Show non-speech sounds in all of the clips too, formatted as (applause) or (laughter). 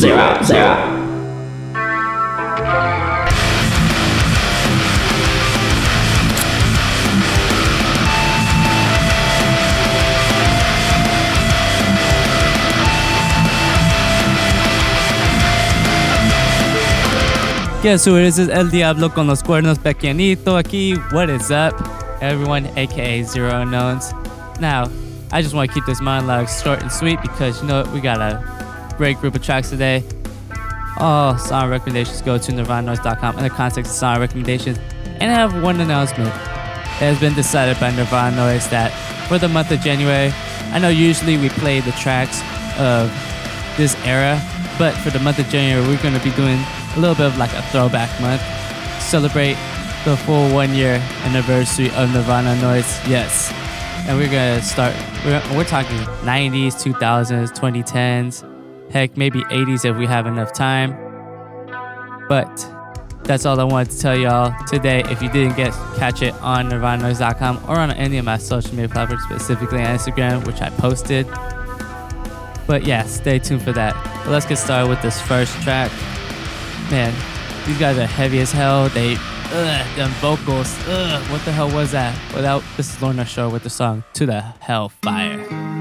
zero, zero. Guess who it is? It's El Diablo con los cuernos pequeñito aquí. What is up, everyone, aka Zero Unknowns? Now, I just want to keep this monologue short and sweet because you know what? We got a great group of tracks today. All song recommendations go to nirvananoise.com in the context of song recommendations. And I have one announcement that has been decided by Nirvana Noize that for the month of January, I know usually we play the tracks of this era, but for the month of January, we're going to be doing a little bit of like a throwback month. Celebrate the full one year anniversary of Nirvana Noize. Yes. And we're gonna start, we're, we're talking 90s, 2000s, 2010s, heck, maybe 80s if we have enough time. But that's all I wanted to tell y'all today. If you didn't get catch it on nirvananoise.com or on any of my social media platforms, specifically on Instagram, which I posted. But yeah, stay tuned for that. But let's get started with this first track. Man, these guys are heavy as hell. They, ugh, them vocals, ugh, what the hell was that? Without, this is Lorna Shore with the song To the Hellfire.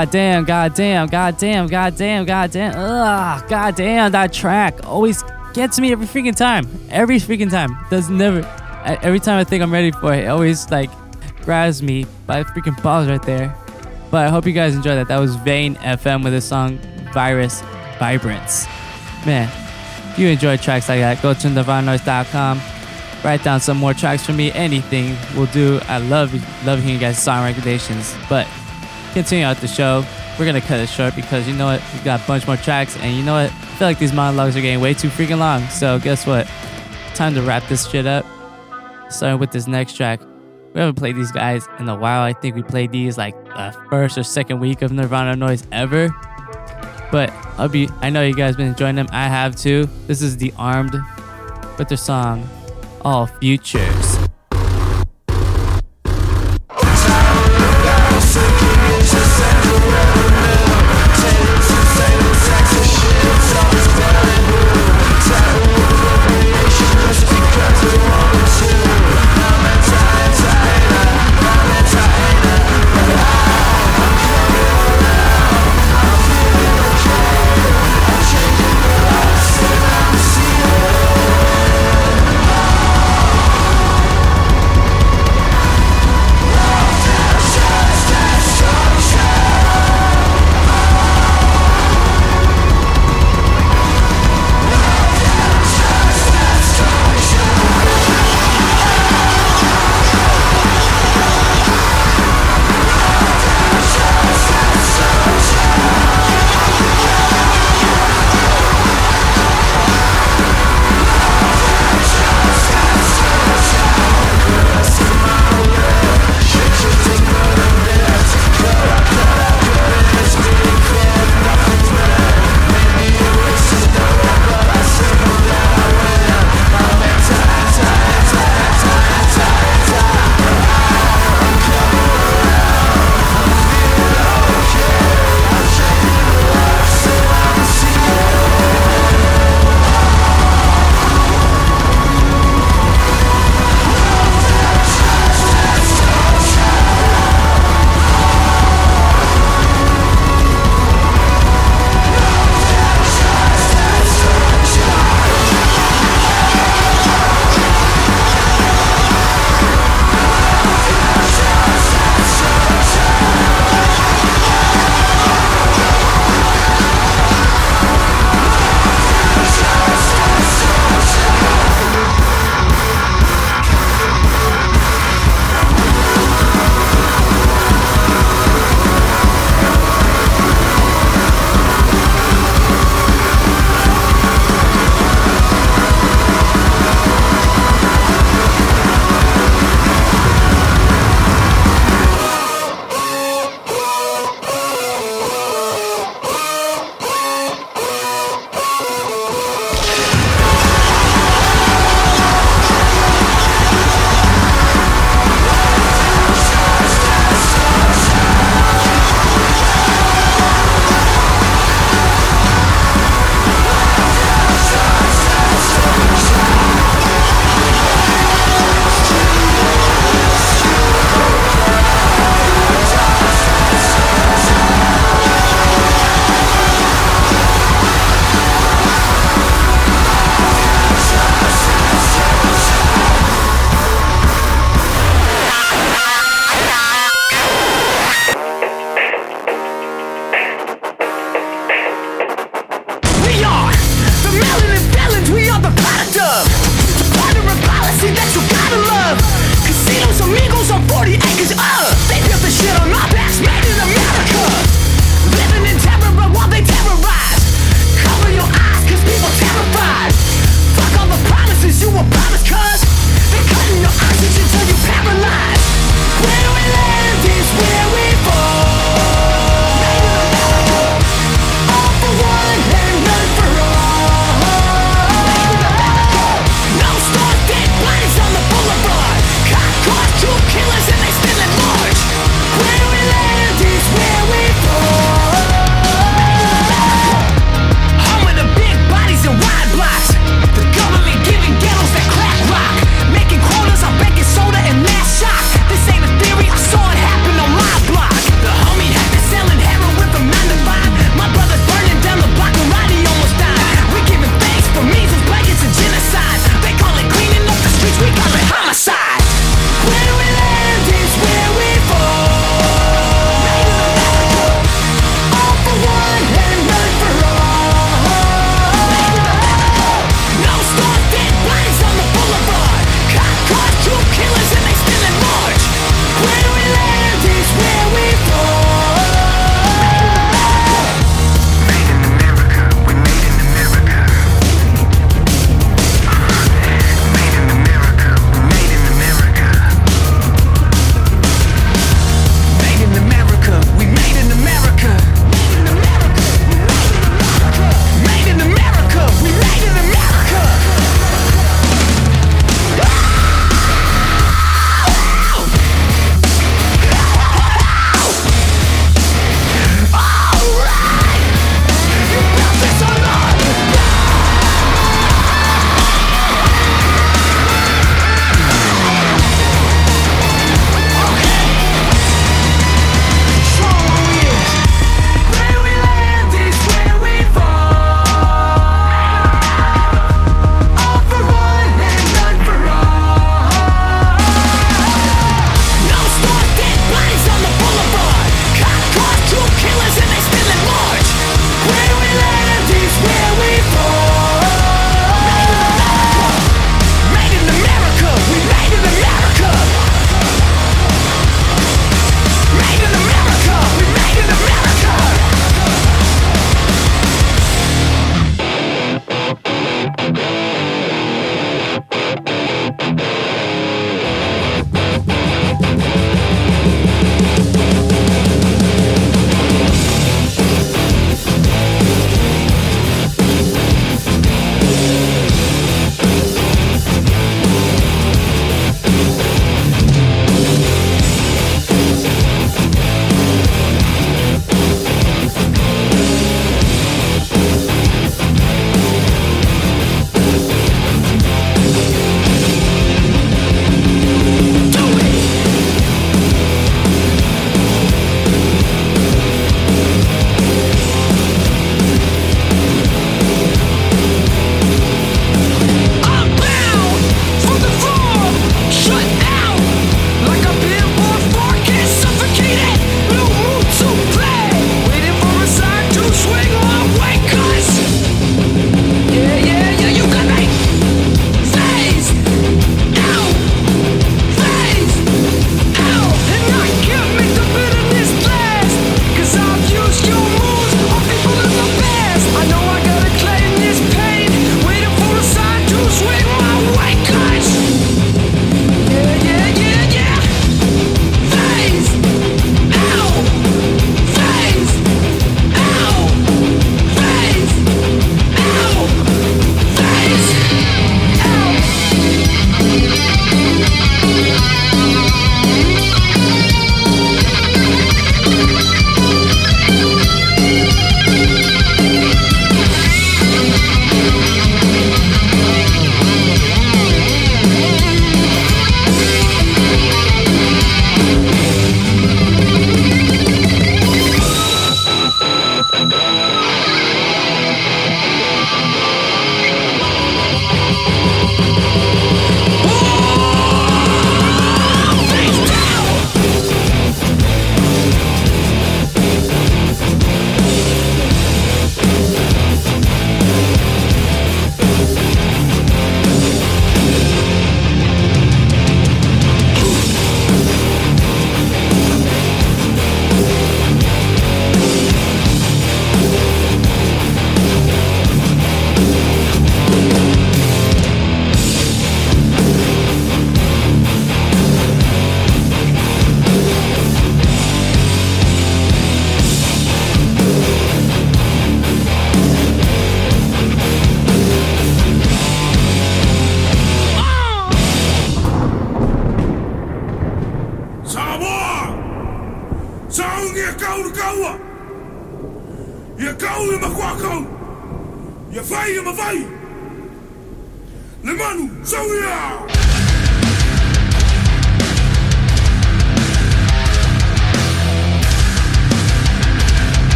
Goddamn, goddamn, goddamn, goddamn, goddamn. Ugh, goddamn, that track always gets me every freaking time. Every freaking time. Does never. Every time I think I'm ready for it, it always like grabs me by freaking balls right there. But I hope you guys enjoyed that. That was Vein FM with the song Virus Vibrance. Man, if you enjoy tracks like that, go to nirvananoise.com. Write down some more tracks for me. Anything will do. I love love hearing you guys' song recommendations. But continue out the show. We're gonna cut it short because you know what? We got a bunch more tracks, and you know what? I feel like these monologues are getting way too freaking long. So guess what? Time to wrap this shit up. Starting with this next track. We haven't played these guys in a while. I think we played these like the first or second week of Nirvana Noize ever. But I'll be I know you guys been enjoying them. I have too. This is the Armed with their song All Futures.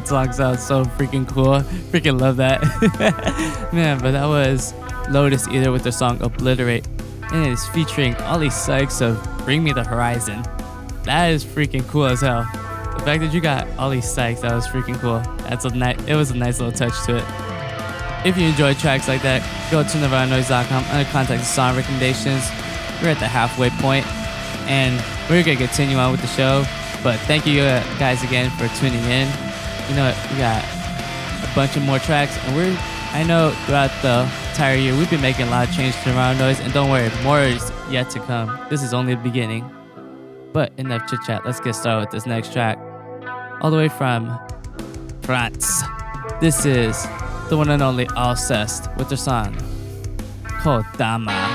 That song sounds so freaking cool. Freaking love that. (laughs) Man, but that was Lotus Eater with their song Obliterate. And it is featuring Oli Sykes of Bring Me the Horizon. That is freaking cool as hell. The fact that you got Oli Sykes, that was freaking cool. That's a nice it was a nice little touch to it. If you enjoy tracks like that, go to nirvananoise.com under contact the song recommendations. We're at the halfway point, and we're gonna continue on with the show. But thank you uh, guys again for tuning in. You know, we got a bunch of more tracks, and we're I know throughout the entire year we've been making a lot of changes to Nirvana Noize, and don't worry, more is yet to come. This is only the beginning. But enough chit chat. Let's get started with this next track. All the way from France. This is the one and only Alcest with their song called Kodama.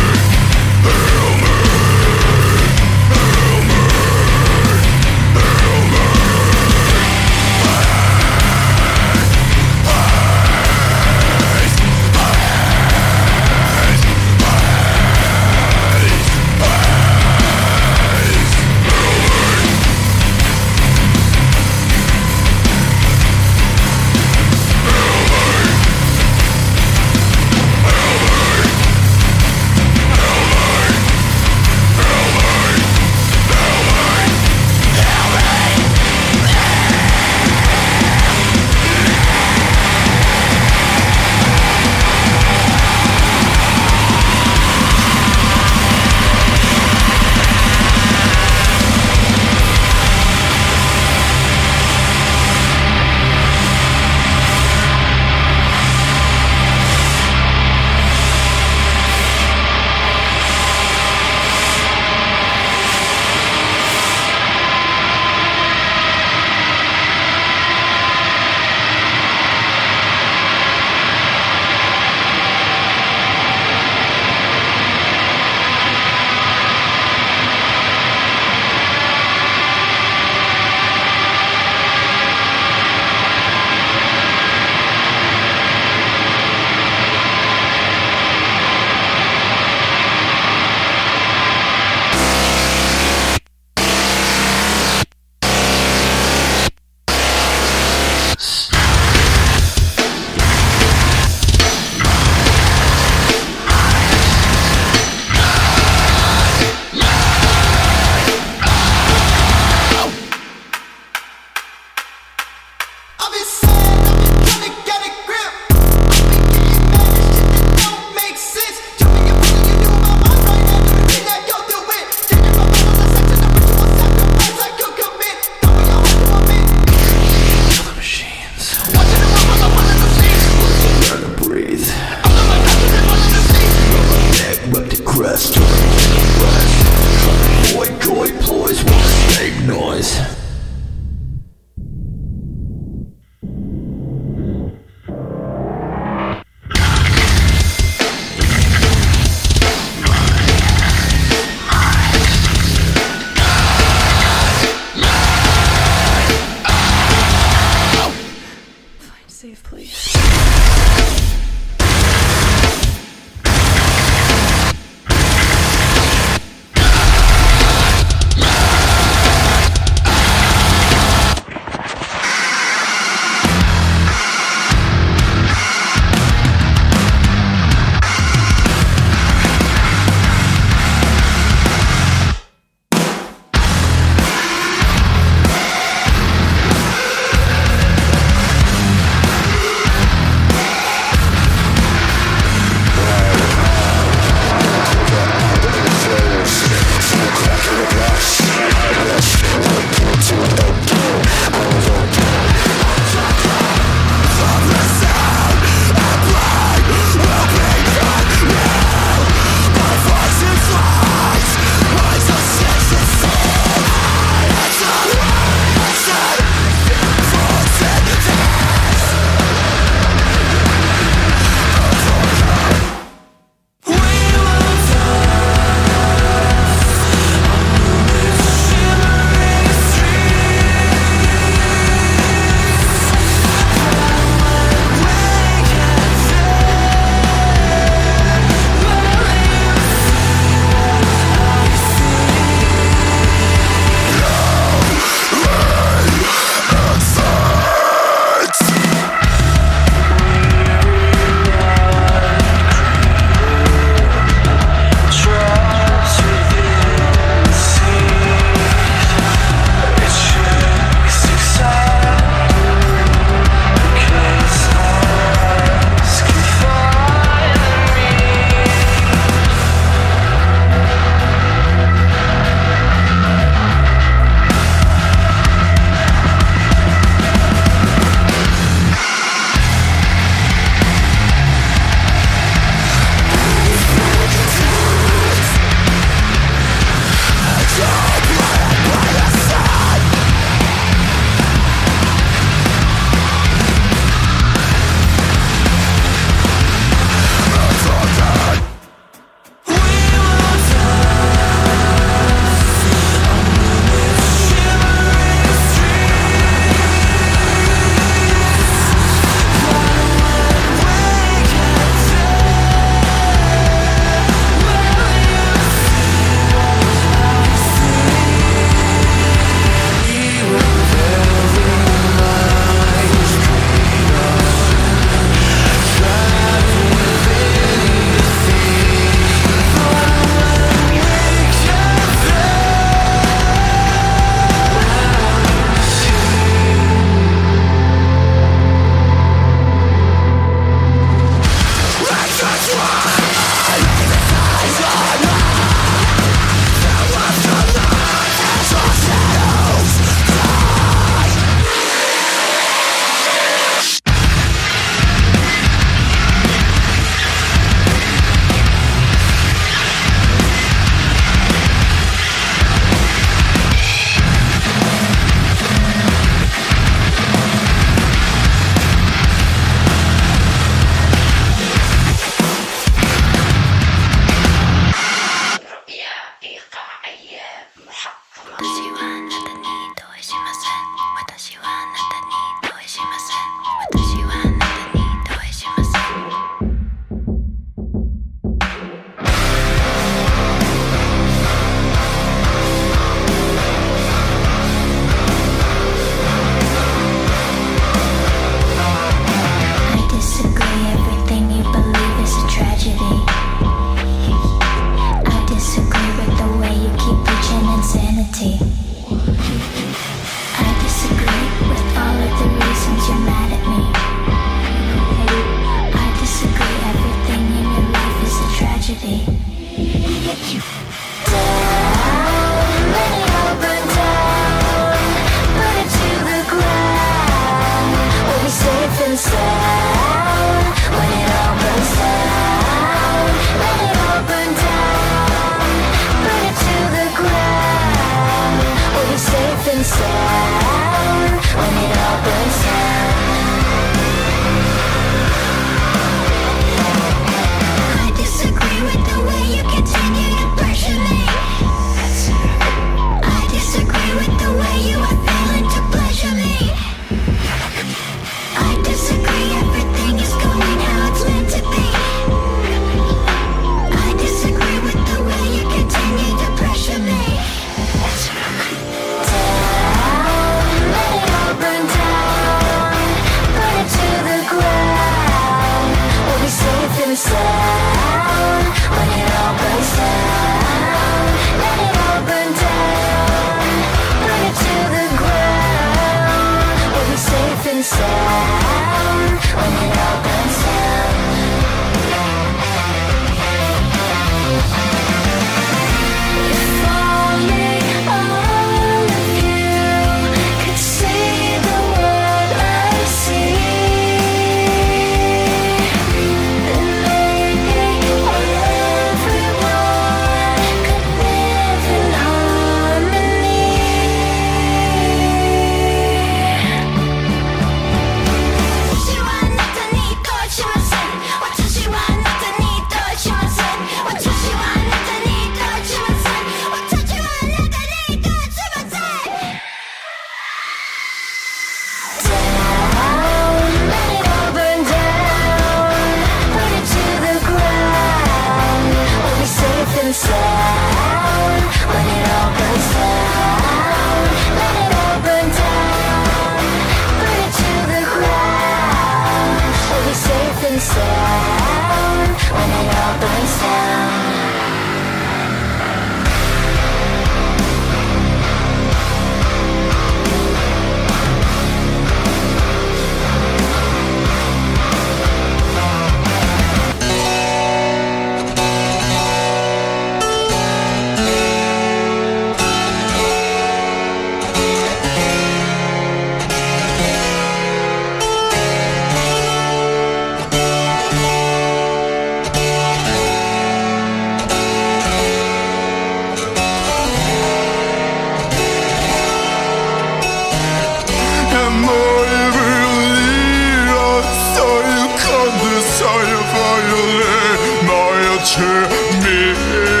Chimney.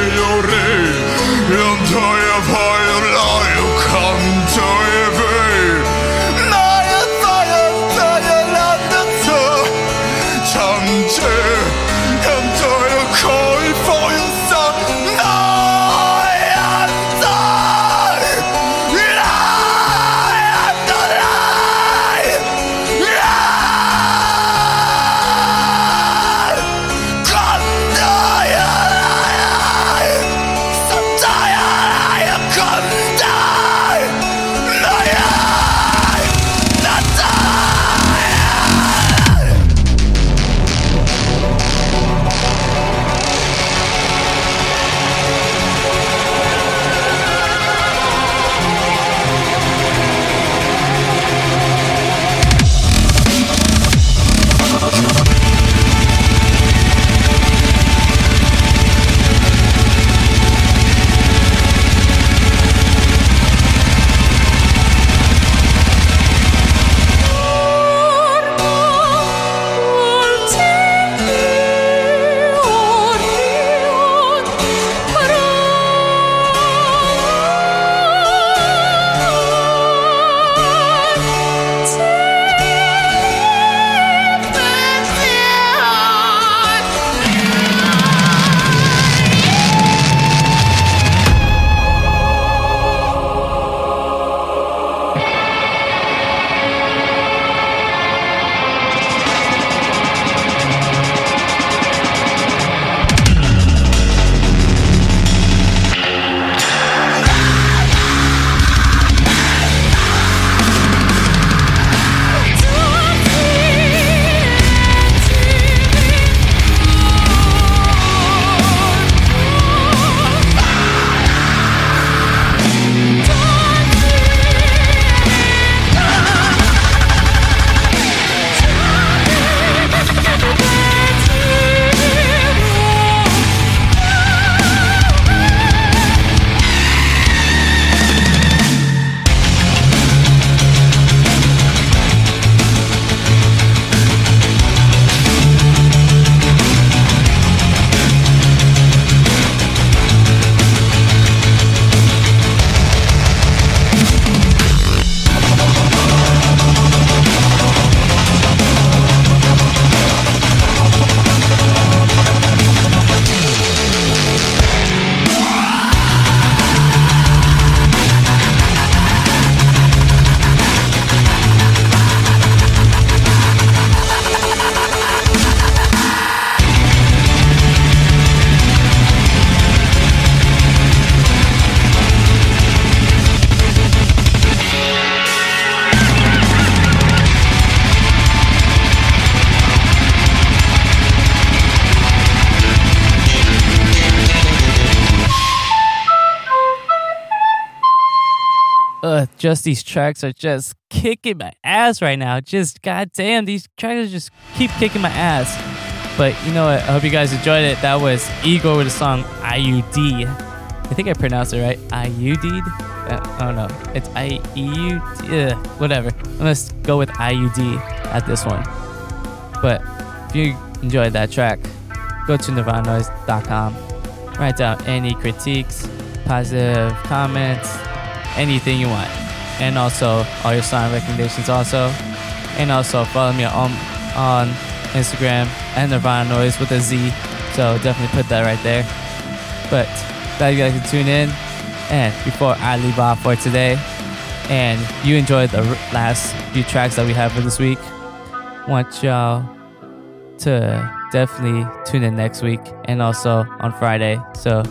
Just these tracks are just kicking my ass right now. Just goddamn, these tracks just keep kicking my ass. But you know what? I hope you guys enjoyed it. That was Igorrr with the song IUD. I think I pronounced it right. IUD? Uh, I don't know. It's I E U D. Whatever. Gonna go with IUD at this one. But if you enjoyed that track, go to nirvananoize.com. Write down any critiques, positive comments, anything you want and also all your song recommendations also. And also follow me on on Instagram and Nirvana Noize with a Z. So definitely put that right there. But glad you guys can tune in. And before I leave off for today, and you enjoyed the last few tracks that we have for this week, want y'all to definitely tune in next week and also on Friday. So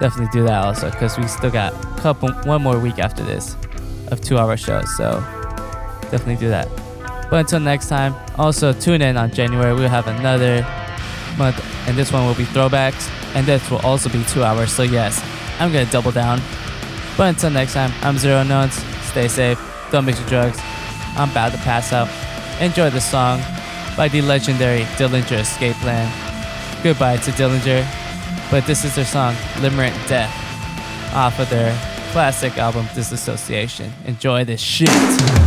definitely do that also because we still got couple one more week after this of two hour shows. So definitely do that. But until next time, also tune in on January. We'll have another month, and this one will be throwbacks, and this will also be two hours. So, yes, I'm gonna double down. But until next time, I'm Zero Knowns. Stay safe, don't mix your drugs. I'm about to pass out. Enjoy the song by the legendary Dillinger Escape Plan. Goodbye to Dillinger, but this is their song, Limerent Death, off of their classic album Disassociation. Enjoy this shit.